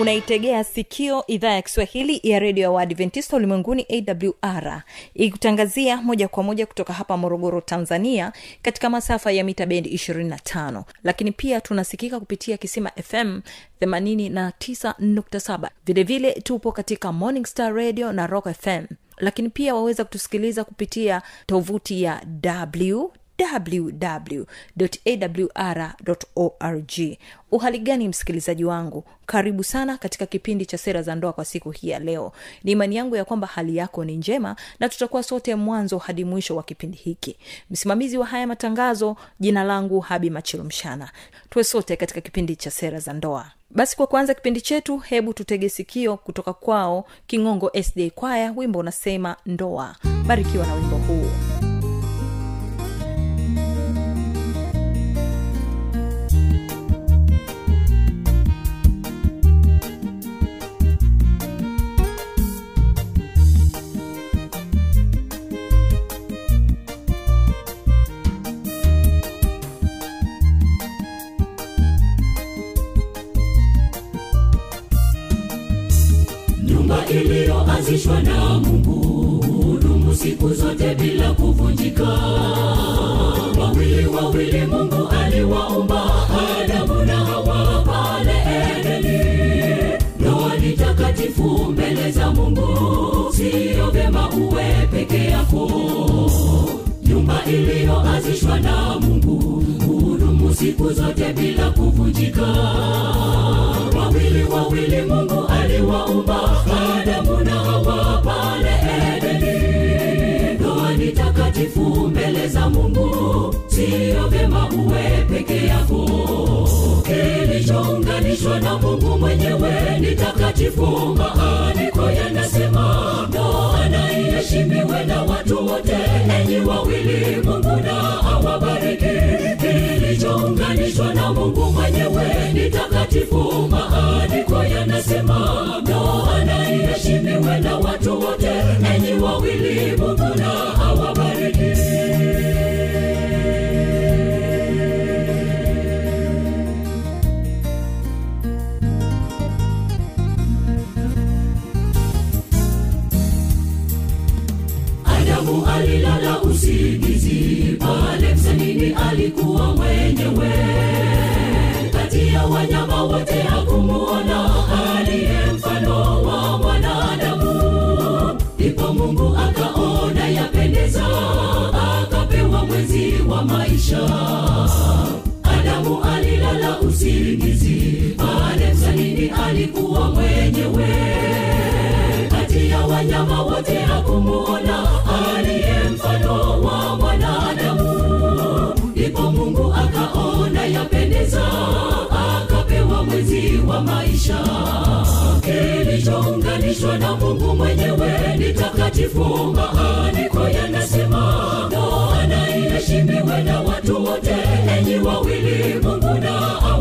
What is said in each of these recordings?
unaitegea sikio idhaa ya kiswahili ya redio ya waadventista ulimwenguni awr ikutangazia moja kwa moja kutoka hapa morogoro tanzania katika masafa ya mita bendi 25 lakini pia tunasikika kupitia kisima fm 89.7 vilevile tupo katika morning star radio na rock fm lakini pia waweza kutusikiliza kupitia tovuti ya w www.awr.org uhali gani msikilizaji wangu? Karibu sana katika kipindi cha sera za ndoa kwa siku hii ya leo. Ni imani yangu ya kwamba hali yako ni njema na tutakuwa sote mwanzo hadi mwisho wa kipindi hiki. Msimamizi wa haya matangazo jina langu habi machilumshana tuwe sote katika kipindi cha sera za ndoa. Basi kwa kuanza kipindi chetu hebu tutege sikio kutoka kwao kingongo sda kwaya wimbo unasema ndoa. Barikiwa na wimbo huu zote bila kuvunjika. Wawili wawili mungu aliwaumba adamu na hawa pale edeni. Ndoa ni takatifu mbele za mungu siyo vyema uwe peke yako. Nyumba iliyoanzishwa na mungu hudumu siku zote bila kuvunjika. Wawili wawili mungu aliwaumba adamu na hawa ni takatifu mbele za mungu siyo vyema uwe peke yako. Kilichounganishwa na mungu mwenyewe ni takatifu. Maandiko yanasema ndoa na na watu wote enyi wawili mungu na awabariki kilichounganishwa na mungu mwenyewe ni takatifu. Maandiko yanasema noa naiheshimiwe na watu wote enyi wawili mungu na awabariki. Alilala usingizi alikuwa mwenyewe. Kati ya wanyama wote hakumuona aliye mfano wa mwanadamu. Ndipo mungu akaona yapendeza akapewa mwezi wa maisha. Adamu alilala usingizi pale alikuwa mwenyewe. Kati ya wanyama wote hakumuona aliye mfano wa mwanadamu yapendeza akapewa mwezi wa maisha. Kilichounganishwa na mungu mwenyewe ni takatifu maandiko yanasema na iheshimiwe na watu wote enyi wawili mungu na awabariki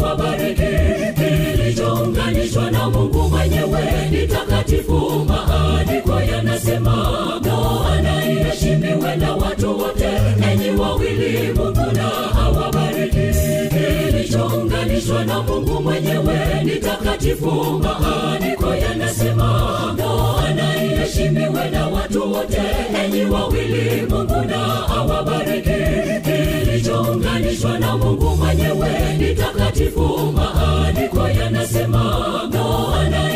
mungu mwenyewe ni takatifu maandiko yanasema na na watu wote enyi wawili mungu na awabariki. Kilichounganishwa na mungu mwenyewe ni takatifu maandiko yanasema na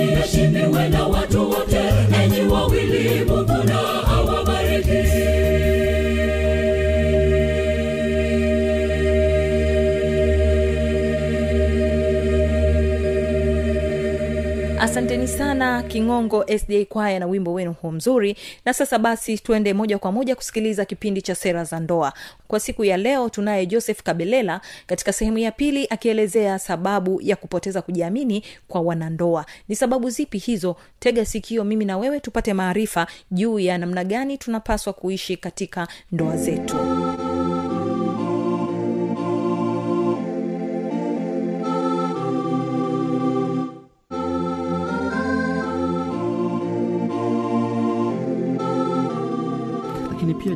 na watu wote enyi wawili mungu na awabariki. Sana. Kingongo sda kwaya na wimbo wenu huo mzuri. Na sasa basi tuende moja kwa moja kusikiliza kipindi cha sera za ndoa. Kwa siku ya leo tunaye joseph kabelela katika sehemu ya pili akielezea sababu ya kupoteza kujiamini kwa wanandoa. Ni sababu zipi hizo? Tega sikio mimi na wewe tupate maarifa juu ya namna gani tunapaswa kuishi katika ndoa zetu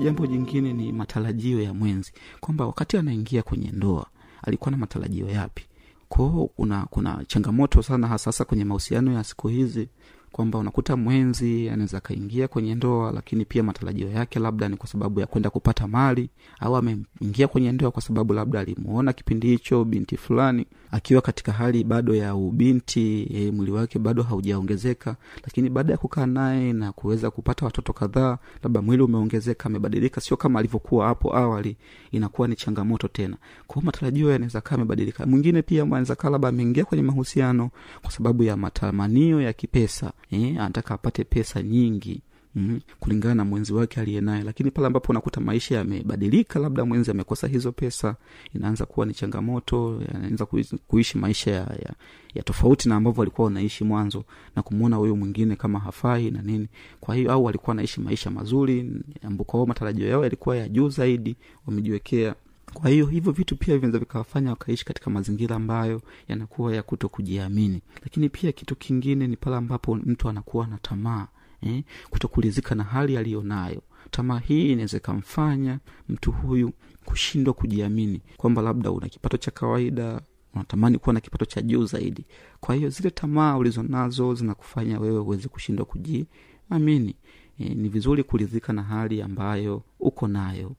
jambo jingine ni matarajio ya mwenzi kwamba wakati anaingia kwenye ndoa alikuwa na matarajio yapi? Kwao kuna kuna changamoto sana hasasa kwenye mahusiano ya siku hizi kwamba unakuta mwenzi anaweza akaingia kwenye ndoa lakini pia matarajio yake labda ni kwa sababu ya kwenda kupata mali au ameingia kwenye ndoa kwa sababu labda alimuona kipindi hicho binti fulani akiwa katika hali bado ya ubinti e, mwili wake bado haujaongezeka lakini baada ya kukaa naye na kuweza kupata watoto kadhaa labda mwili umeongezeka amebadilika sio kama alivyokuwa hapo awali inakuwa ni changamoto tena. Kwao matarajio yanaweza kaa amebadilika mwingine pia anaweza kaa labda ameingia kwenye mahusiano kwa sababu ya matamanio ya kipesa eh, anataka apate pesa nyingi Mm, kulingana na mwenzi wake aliye naye. Lakini pale ambapo unakuta maisha yamebadilika labda mwenzi amekosa hizo pesa inaanza kuwa ni changamoto anaanza kuishi, maisha ya, ya, ya tofauti na ambavyo alikuwa anaishi mwanzo na kumwona huyo mwingine kama hafai na nini. Kwa hiyo au alikuwa anaishi maisha mazuri ambao matarajio yao yalikuwa ya juu zaidi wamejiwekea. Kwa hiyo hivyo vitu pia vinaweza vikawafanya wakaishi katika mazingira ambayo yanakuwa ya kuto kujiamini lakini pia kitu kingine ni pale ambapo mtu anakuwa na tamaa eh, kutokulizika na hali aliyonayo. Tamaa hii inaweza ikamfanya mtu huyu kushindwa kujiamini kwamba labda una kipato cha kawaida unatamani kuwa na kipato cha juu zaidi. Kwa hiyo zile tamaa ulizonazo zinakufanya wewe uweze kushindwa kujiamini. E, ni vizuri kuridhika na hali ambayo uko nayo.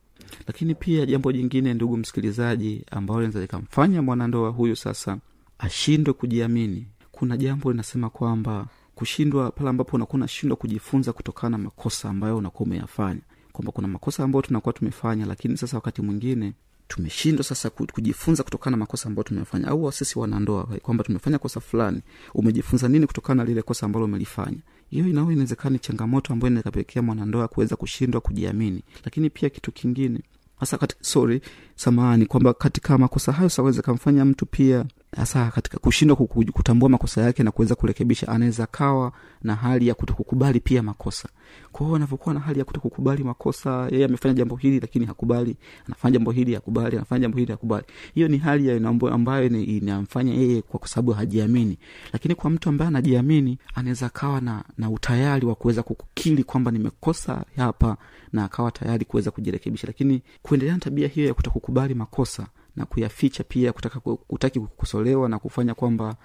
Lakini pia jambo jingine ndugu msikilizaji ambalo linaweza likamfanya mwanandoa huyu sasa ashindwe kujiamini. Kuna jambo linasema kwamba kushindwa pale ambapo unakuwa unashindwa kujifunza kutokana na makosa ambayo unakuwa umeyafanya. Kwamba kuna makosa ambayo tunakuwa tumefanya lakini sasa wakati mwingine tumeshindwa sasa kujifunza kutokana na makosa ambayo tumefanya au sisi wanandoa kwamba tumefanya kosa fulani umejifunza nini kutokana na lile kosa ambalo umelifanya? Hiyo inao inawezekana changamoto ambayo inakapelekea mwanandoa kuweza kushindwa kujiamini. Lakini pia kitu kingine hasa sorry samahani kwamba katika makosa hayo saweza mtu pia hasa katika kushindwa kutambua makosa yake na kuweza kurekebisha anaweza kawa na hali ya kutokukubali pia makosa. Kwao anavyokuwa na hali ya kutokukubali makosa yeye amefanya jambo hili lakini hakubali anafanya jambo hili hakubali anafanya jambo hili hakubali. Hiyo ni hali ambayo inamfanya yeye kwa sababu hajiamini. Lakini kwa mtu ambaye anajiamini anaweza kawa na, na utayari wa kuweza kukili kwamba nimekosa hapa na akawa tayari kuweza kujirekebisha. Lakini kuendelea na tabia hiyo ya kutokukubali makosa na kuyaficha pia kutaka utaki kukosolewa na kufanya kwamba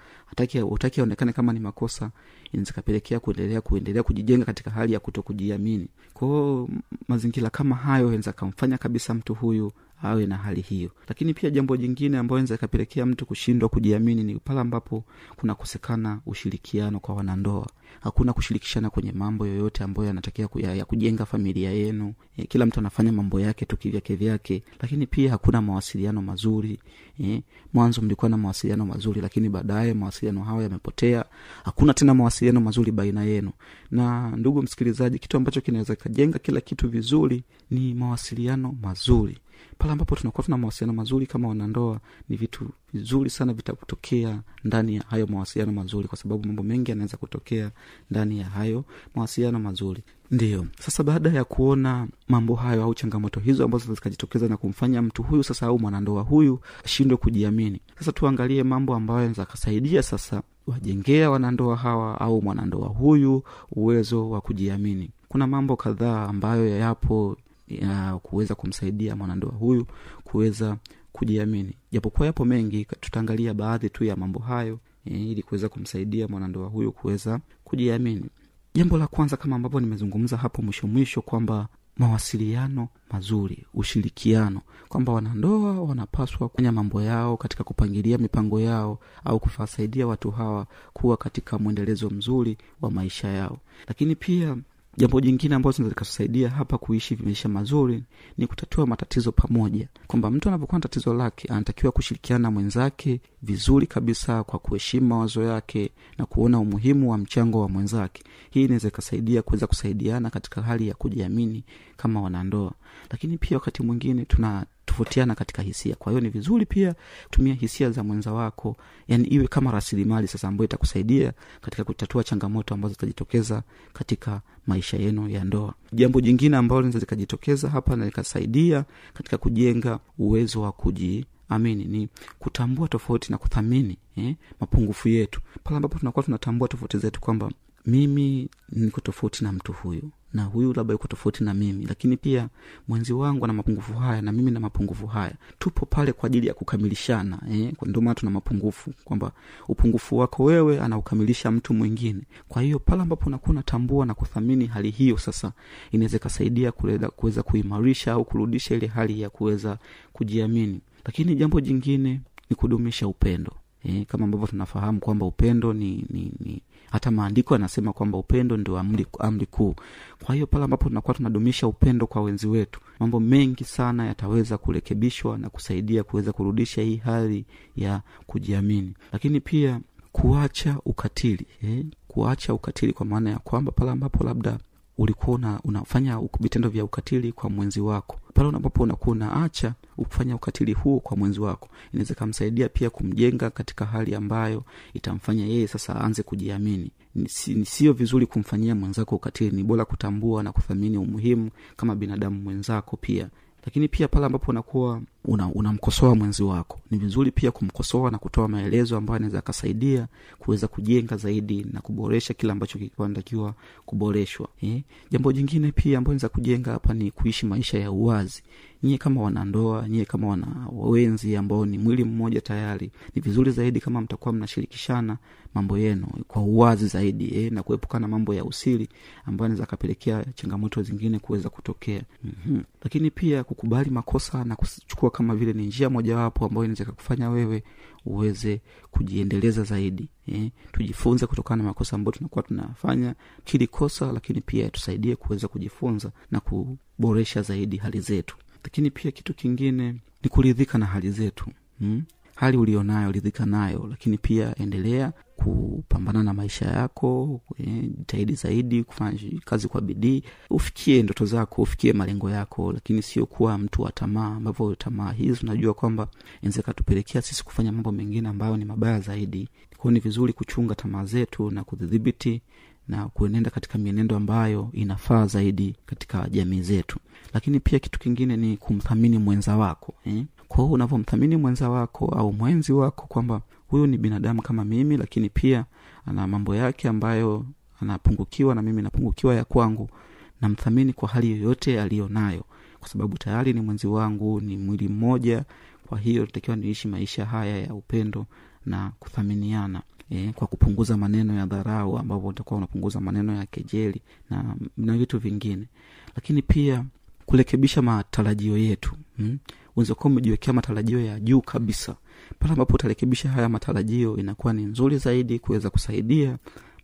utaki aonekane kama ni makosa inaweza kapelekea kuendelea kuendelea kujijenga katika hali ya kuto kujiamini kwao mazingira kama hayo inaweza kamfanya kabisa mtu huyu awe na hali hiyo. Lakini pia jambo jingine ambayo inaweza ikapelekea mtu kushindwa kujiamini ni pale ambapo kunakosekana ushirikiano kwa wanandoa. Hakuna kushirikishana kwenye mambo yoyote ambayo yanatakiwa ya, ya kujenga familia yenu. E, kila mtu anafanya mambo yake tu kivyake vyake. Lakini pia hakuna mawasiliano mazuri. E, mwanzo mlikuwa na mawasiliano mazuri lakini baadaye mawasiliano hayo yamepotea. Hakuna tena mawasiliano mazuri baina yenu. Na ndugu msikilizaji kitu ambacho kinaweza kikajenga kila kitu vizuri ni mawasiliano mazuri pale ambapo tunakuwa tuna mawasiliano mazuri kama wanandoa ni vitu vizuri sana vitakutokea ndani ya hayo mawasiliano mazuri kwa sababu mambo mengi yanaweza kutokea ndani ya hayo mawasiliano mazuri. Ndiyo. Sasa baada ya kuona mambo hayo au changamoto hizo ambazo zikajitokeza na kumfanya mtu huyu sasa au mwanandoa huyu ashindwe kujiamini. Sasa tuangalie mambo ambayo anaweza akasaidia sasa wajengea wanandoa hawa au mwanandoa huyu uwezo wa kujiamini. Kuna mambo kadhaa ambayo yapo ya kuweza kumsaidia mwanandoa huyu kuweza kujiamini. Japokuwa yapo mengi tutaangalia baadhi tu ya mambo hayo e, ili kuweza kumsaidia mwanandoa huyu kuweza kujiamini. Jambo la kwanza kama ambavyo nimezungumza hapo mwisho mwisho kwamba mawasiliano mazuri ushirikiano kwamba wanandoa wanapaswa kufanya mambo yao katika kupangilia mipango yao au kuwasaidia watu hawa kuwa katika mwendelezo mzuri wa maisha yao. Lakini pia jambo jingine ambazo zinaweza zikatusaidia hapa kuishi maisha mazuri ni kutatua matatizo pamoja. Kwamba mtu anapokuwa na tatizo lake anatakiwa kushirikiana na mwenzake vizuri kabisa kwa kuheshimu mawazo yake na kuona umuhimu wa mchango wa mwenzake. Hii inaweza ikasaidia kuweza kusaidiana katika hali ya kujiamini kama wanandoa. Lakini pia wakati mwingine tunatofautiana katika hisia. Kwa hiyo ni vizuri pia tumia hisia za mwenza wako. Yani iwe kama rasilimali sasa ambayo itakusaidia katika kutatua changamoto ambazo zitajitokeza katika maisha yenu ya ndoa. Jambo jingine ambalo linaweza likajitokeza hapa na likasaidia katika kujenga uwezo wa kuji amini ni kutambua tofauti na kuthamini eh, mapungufu yetu. Pale ambapo tunakuwa tunatambua tofauti zetu kwamba mimi niko tofauti na mtu huyu na huyu labda yuko tofauti na mimi lakini pia mwenzi wangu ana mapungufu haya na mimi na mapungufu haya tupo pale kwa ajili ya kukamilishana eh? ndio maana tuna mapungufu kwamba upungufu wako wewe anaukamilisha mtu mwingine kwa hiyo pale ambapo unakuwa unatambua na kuthamini hali hiyo sasa inaweza ikasaidia kuweza kuimarisha au kurudisha ile hali ya kuweza kujiamini lakini jambo jingine ni kudumisha upendo eh, kama ambavyo tunafahamu kwamba upendo ni, ni, ni hata maandiko yanasema kwamba upendo ndio amri, kuu kwa hiyo pale ambapo tunakuwa tunadumisha upendo kwa wenzi wetu mambo mengi sana yataweza kurekebishwa na kusaidia kuweza kurudisha hii hali ya kujiamini lakini pia kuacha ukatili eh? kuacha ukatili kwa maana ya kwamba pale ambapo labda ulikuwa una, unafanya vitendo vya ukatili kwa mwenzi wako. Pale ambapo unakuwa unaacha kufanya ukatili huo kwa mwenzi wako. Inaweza ikamsaidia pia kumjenga katika hali ambayo itamfanya yeye sasa aanze kujiamini. Sio vizuri kumfanyia mwenzako ukatili. Ni bora kutambua na kuthamini umuhimu kama binadamu mwenzako pia. Lakini pia pale ambapo unakuwa unamkosoa una mwenzi wako ni vizuri pia kumkosoa na kutoa maelezo ambayo anaweza akasaidia kuweza kujenga zaidi na kuboresha kile ambacho kinatakiwa kuboreshwa eh? jambo jingine pia ambayo naweza kujenga hapa ni kuishi maisha ya uwazi nyie kama wanandoa nyie kama wana wenzi ambao ni mwili mmoja tayari ni vizuri zaidi kama mtakuwa mnashirikishana mambo yenu kwa uwazi zaidi eh, na kuepukana mambo ya usiri ambayo anaweza akapelekea changamoto zingine kuweza kutokea mm-hmm. lakini pia kukubali makosa na kuchukua kama vile ni njia mojawapo ambayo inaweza kakufanya wewe uweze kujiendeleza zaidi eh, tujifunze kutokana na makosa ambayo tunakuwa tunafanya. Kili kosa lakini pia tusaidie kuweza kujifunza na kuboresha zaidi hali zetu. Lakini pia kitu kingine ni kuridhika na hali zetu hmm? Hali ulionayo ridhika nayo lakini pia endelea kupambana na maisha yako jitahidi zaidi kufanya kazi kwa bidii. Ufikie ndoto zako ufikie malengo yako lakini sio kuwa mtu wa tamaa. Ambavyo tamaa hizi unajua kwamba inaweza katupelekea sisi kufanya mambo mengine ambayo ni mabaya zaidi. Kwao ni vizuri kuchunga tamaa zetu na kudhidhibiti na kuenenda katika mienendo ambayo inafaa zaidi katika jamii zetu. Lakini pia kitu kingine ni kumthamini mwenza wako eh? Kwao unavyomthamini mwenza wako au mwenzi wako kwamba huyu ni binadamu kama mimi lakini pia ana mambo yake ambayo anapungukiwa na mimi napungukiwa ya kwangu namthamini kwa hali yoyote aliyo nayo kwa sababu tayari ni mwenzi wangu ni mwili mmoja kwa hiyo takiwa niishi maisha haya ya upendo na kuthaminiana e, kwa kupunguza maneno ya dharau ambapo utakuwa unapunguza maneno ya kejeli na, na vitu vingine lakini pia kurekebisha matarajio yetu hmm? Unaweza umejiwekea matarajio ya juu kabisa. Pale ambapo utarekebisha haya matarajio inakuwa ni nzuri zaidi kuweza kusaidia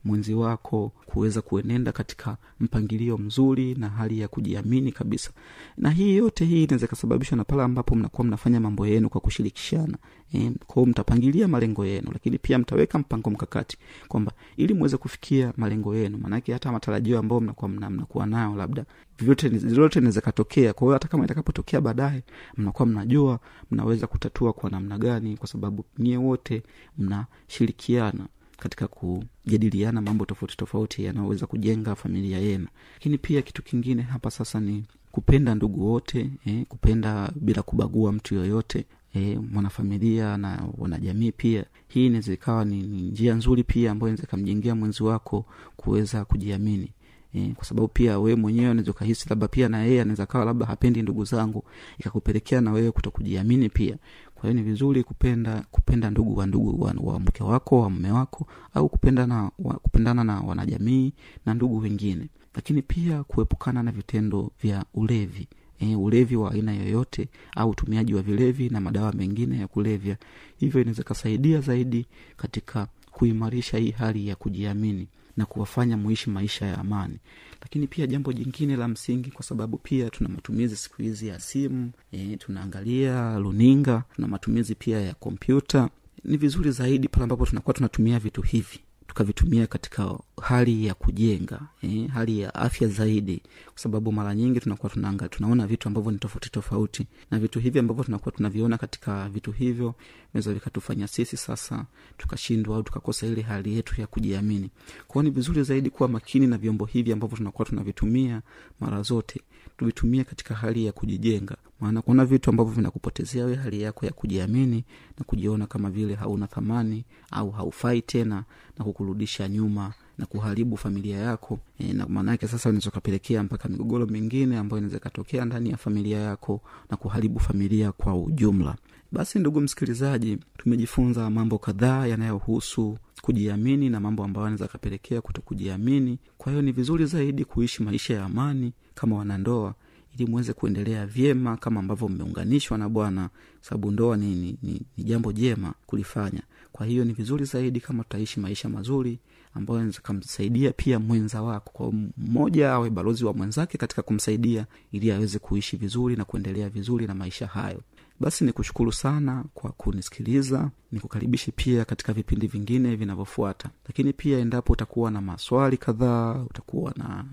mwenzi wako kuweza kuenenda katika mpangilio mzuri na hali ya kujiamini kabisa. Na hii yote hii inaweza ikasababishwa na pale ambapo mnakuwa mnafanya mambo yenu kwa kushirikishana e, kwao mtapangilia malengo yenu lakini pia mtaweka mpango mkakati kwamba ili mweze kufikia malengo yenu maanake hata matarajio ambayo mnakuwa mna, mnakuwa nayo labda vyote vyote inaweza katokea kwa hiyo hata kama itakapotokea baadaye mnakuwa mnajua mnaweza kutatua kwa namna gani kwa sababu nyie wote mnashirikiana katika kujadiliana mambo tofauti tofauti yanayoweza kujenga familia yenu. Lakini pia kitu kingine hapa sasa ni kupenda ndugu wote eh, kupenda bila kubagua mtu yoyote eh, mwanafamilia na wanajamii pia. Hii inaweza ikawa ni, njia nzuri pia ambayo inaweza ikamjengea mwenzi wako kuweza kujiamini E, kwa sababu pia wewe mwenyewe unaweza ukahisi labda pia na yeye anaweza kawa labda hapendi ndugu zangu ikakupelekea na wewe kuto kujiamini pia kwa hiyo ni vizuri kupenda kupenda ndugu wa ndugu wa, wa mke wako wa mme wako au kupenda na, wa, kupendana na wanajamii na ndugu wengine. Lakini pia kuepukana na vitendo vya ulevi e, ulevi wa aina yoyote au utumiaji wa vilevi na madawa mengine ya kulevya. Hivyo inaweza kasaidia zaidi katika kuimarisha hii hali ya kujiamini na kuwafanya muishi maisha ya amani. Lakini pia jambo jingine la msingi kwa sababu pia tuna matumizi siku hizi ya simu e, tunaangalia runinga tuna matumizi pia ya kompyuta. Ni vizuri zaidi pale ambapo tunakuwa tunatumia vitu hivi tukavitumia katika hali ya kujenga eh, hali ya afya zaidi. Kwa sababu mara nyingi tunakuwa tunaanga, tunaona vitu ambavyo ni tofauti tofauti. Na vitu hivi ambavyo tunakuwa tunaviona katika vitu hivyo vinaweza vikatufanya sisi sasa tukashindwa au tukakosa ile hali yetu ya kujiamini. Kwao ni vizuri zaidi kuwa makini na vyombo hivi ambavyo tunakuwa tunavitumia mara zote tuvitumie katika hali ya kujijenga. Maana kuna vitu ambavyo vinakupotezea we hali yako ya kujiamini na kujiona kama vile hauna thamani au haufai tena na kukurudisha nyuma na kuharibu familia yako. E, na maanaake sasa unaweza ukapelekea mpaka migogoro mingine ambayo inaweza ikatokea ndani ya familia yako na kuharibu familia kwa ujumla basi ndugu msikilizaji tumejifunza mambo kadhaa yanayohusu kujiamini na mambo ambayo anaweza akapelekea kuto kujiamini kwa hiyo ni vizuri zaidi kuishi maisha ya amani kama wanandoa ili muweze kuendelea vyema kama ambavyo mmeunganishwa na bwana sababu ndoa ni, ni, ni, ni jambo jema kulifanya. Kwa hiyo ni vizuri zaidi kama tutaishi maisha mazuri ambayo kamsaidia pia mwenza wako. Kwa mmoja awe balozi wa mwenzake katika kumsaidia ili aweze kuishi vizuri na kuendelea vizuri na maisha hayo basi nikushukuru sana kwa kunisikiliza nikukaribishe pia katika vipindi vingine vinavyofuata. Lakini pia endapo utakuwa na maswali kadhaa utakuwa na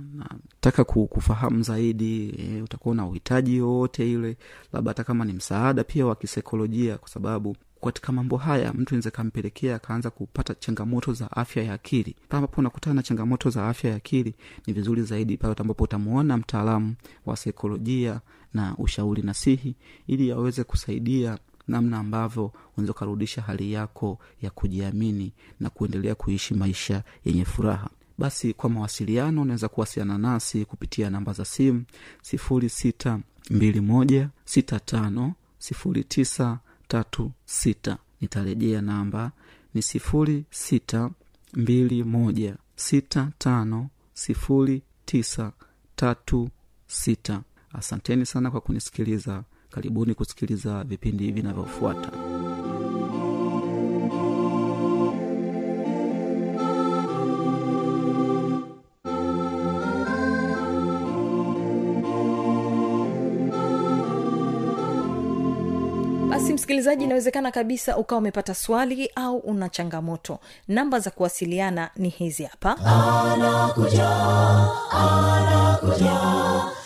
taka kufahamu zaidi e, utakuwa na uhitaji wowote ile labda hata kama ni msaada pia wa kisaikolojia kwa sababu katika mambo haya mtu inaweza kampelekea akaanza kupata changamoto za afya ya akili. Pale ambapo unakutana na changamoto za afya ya akili ni vizuri zaidi pale ambapo utamuona mtaalamu wa saikolojia na ushauri nasihi ili aweze kusaidia namna ambavyo unaweza ukarudisha hali yako ya kujiamini na kuendelea kuishi maisha yenye furaha. Basi kwa mawasiliano unaweza kuwasiliana nasi kupitia namba za simu sifuri sita mbili moja sita tano sifuri tisa tatu sita. Nitarejea namba ni sifuri sita mbili moja sita tano sifuri tisa tatu sita asanteni sana kwa kunisikiliza. Karibuni kusikiliza vipindi vinavyofuata. Basi msikilizaji inawezekana kabisa ukawa umepata swali au una changamoto. Namba za kuwasiliana ni hizi hapa. Anakuja anakuja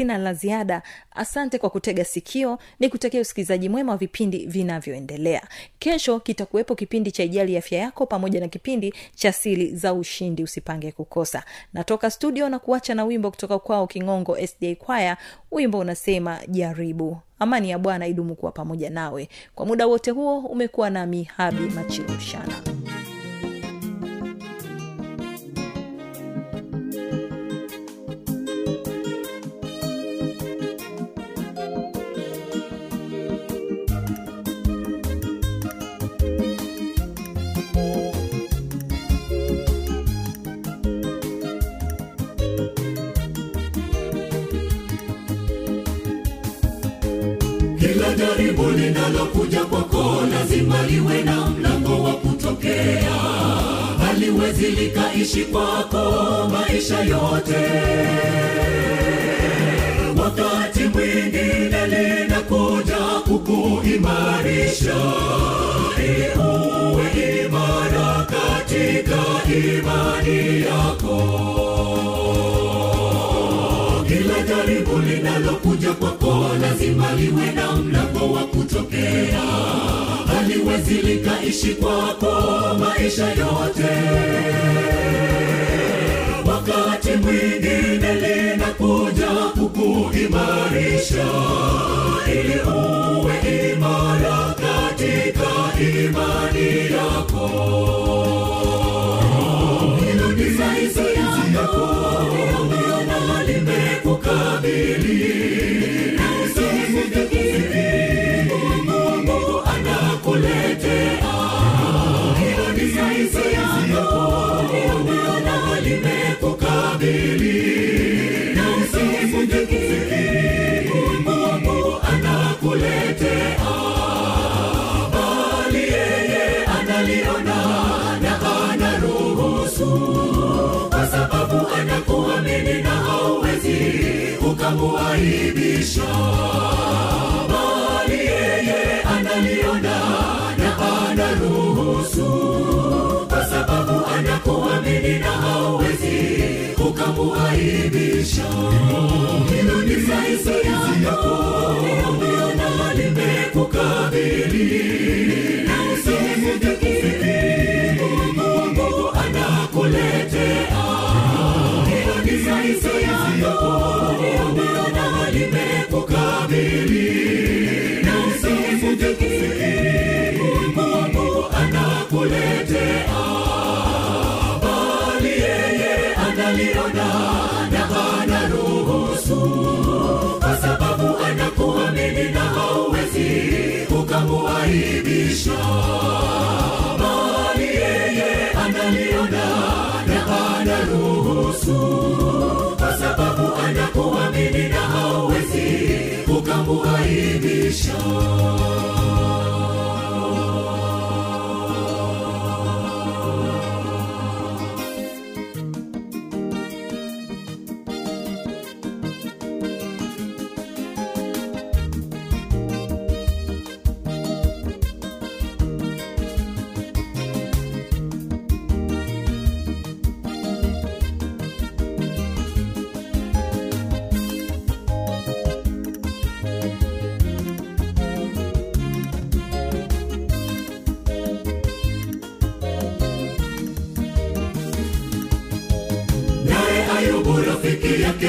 sina la ziada. Asante kwa kutega sikio ni kutakia usikilizaji mwema wa vipindi vinavyoendelea. Kesho kitakuwepo kipindi cha ijali afya yako pamoja na kipindi cha sili za ushindi usipange kukosa. Natoka studio na kuacha na wimbo kutoka kwao kingongo sda kwaya. Wimbo unasema jaribu. Amani ya bwana idumu kuwa pamoja nawe. Kwa muda wote huo umekuwa nami habi machilushana jaribu linalokuja kwako lazima liwe na mlango wa kutokea. Haliwezi likaishi kwako maisha yote. Wakati mwingine linakuja kukuimarisha. Iuwe imara katika imani yako. Jaribu linalokuja kwako lazima liwe na mlango wa kutokea. Haliwezi likaishi kwako maisha yote. Wakati mwingine linakuja kukuimarisha ili uwe imara katika imani yako. Hilo ni saizi yako limekukabili ukamuaibisha bali yeye analiona na anaruhusu. Kwa sababu anakuamini na hauwezi ukamuaibisha hilo ni saizi yako. Uliona limekukabili Amen. Ukamuaibisha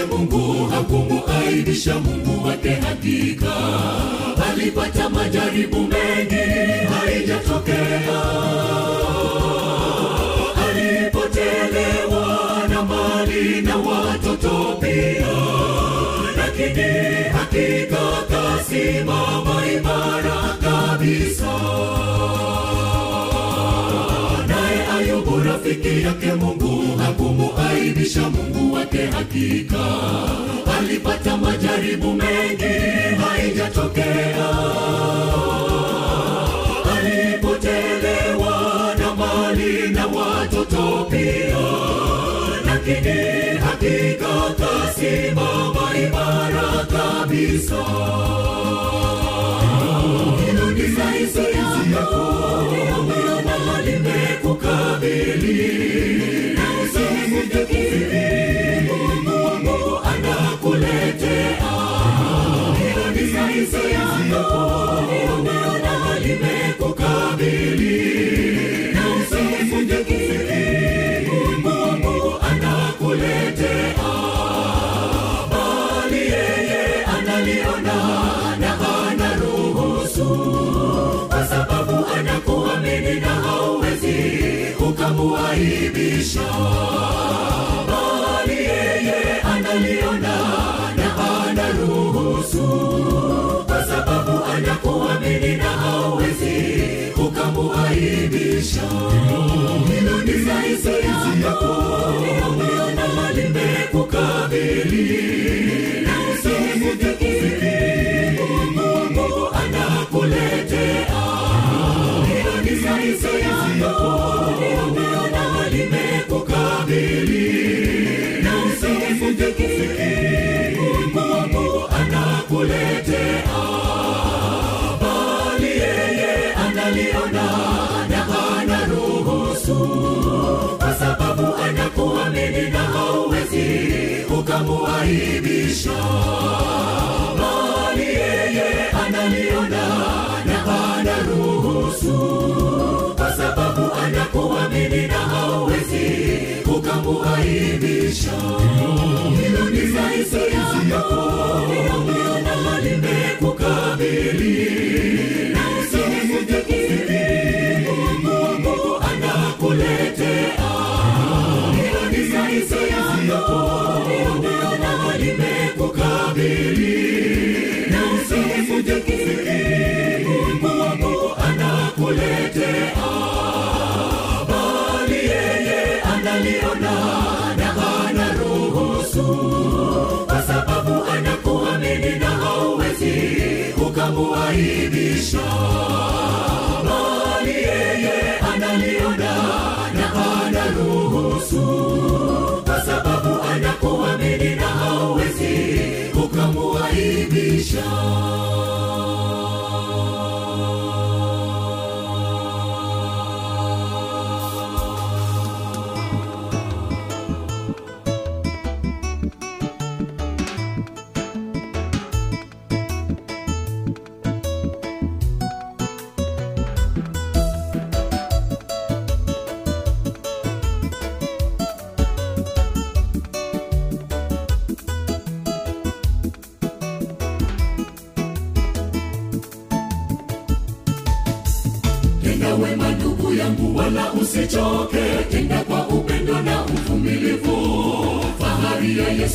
yake mungu hakumuaibisha mungu wake hakika. Alipata majaribu mengi haijatokea. Alipotelewa na mali na watoto pia. Lakini hakika kasimama imara kabisa. Naye ayubu rafiki yake mungu hakumuaibisha mungu wake hakika alipata majaribu mengi haijatokea alipotelewa na mali na watoto pia lakini hakika kasimama imara kabisa limekukabili na usifikiri Mungu uliona limekukabili na usifikiri Mungu anakuletea bali yeye analiona na anaruhusu kwa sababu anakuamini na hauwezi ukamuaibisha bali yeye analiona anakuletea. Bali yeye analiona anakuamini na hauwezi ukamuaibisha bali yeye analiona na anaruhusu kwa sababu anakuamini na hauwezi ukamuaibisha ukamuaibisha bali yeye analiona na analuhusu, kwa sababu anakuamini na hauwezi ukamuaibisha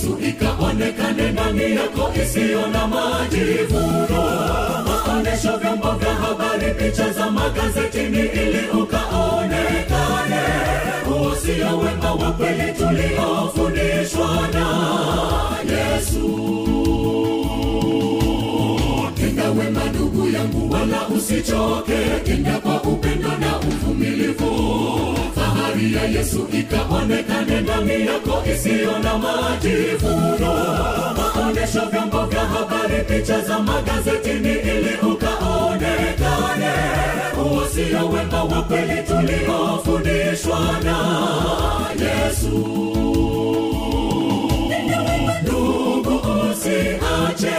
yesu ikaonekane ndani yako isiyo na majivuno maonesho vyombo vya habari picha za magazetini ili ukaonekane. Huo sio wema wa kweli tuliofundishwa na yesu. Tenda wema ndugu yangu wala usichoke. Tenda ya yesu ikaonekane ndani yako isiyo na majivuno maonesho vyombo vya habari picha za magazetini ili ukaonekane. Huo sio wema wa kweli tuliofundishwa na yesu. Ndugu usiache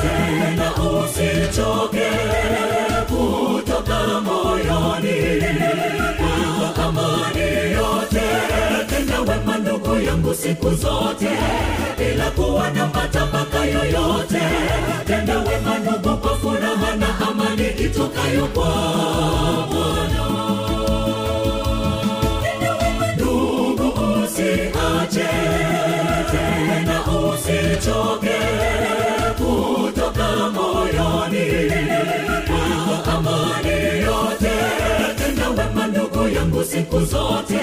tena usichoke kutoka moyoni tenda wema yangu siku zote bila kuwa na matabaka yoyote. Tenda wema ndugu kwa furaha na amani itokayo kwa bwana. Ndugu usiache tena usichoke siku zote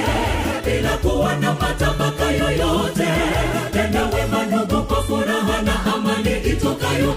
bila kuwa na matabaka yoyote. Tenda wema ndugu kwa furaha na amani itokayo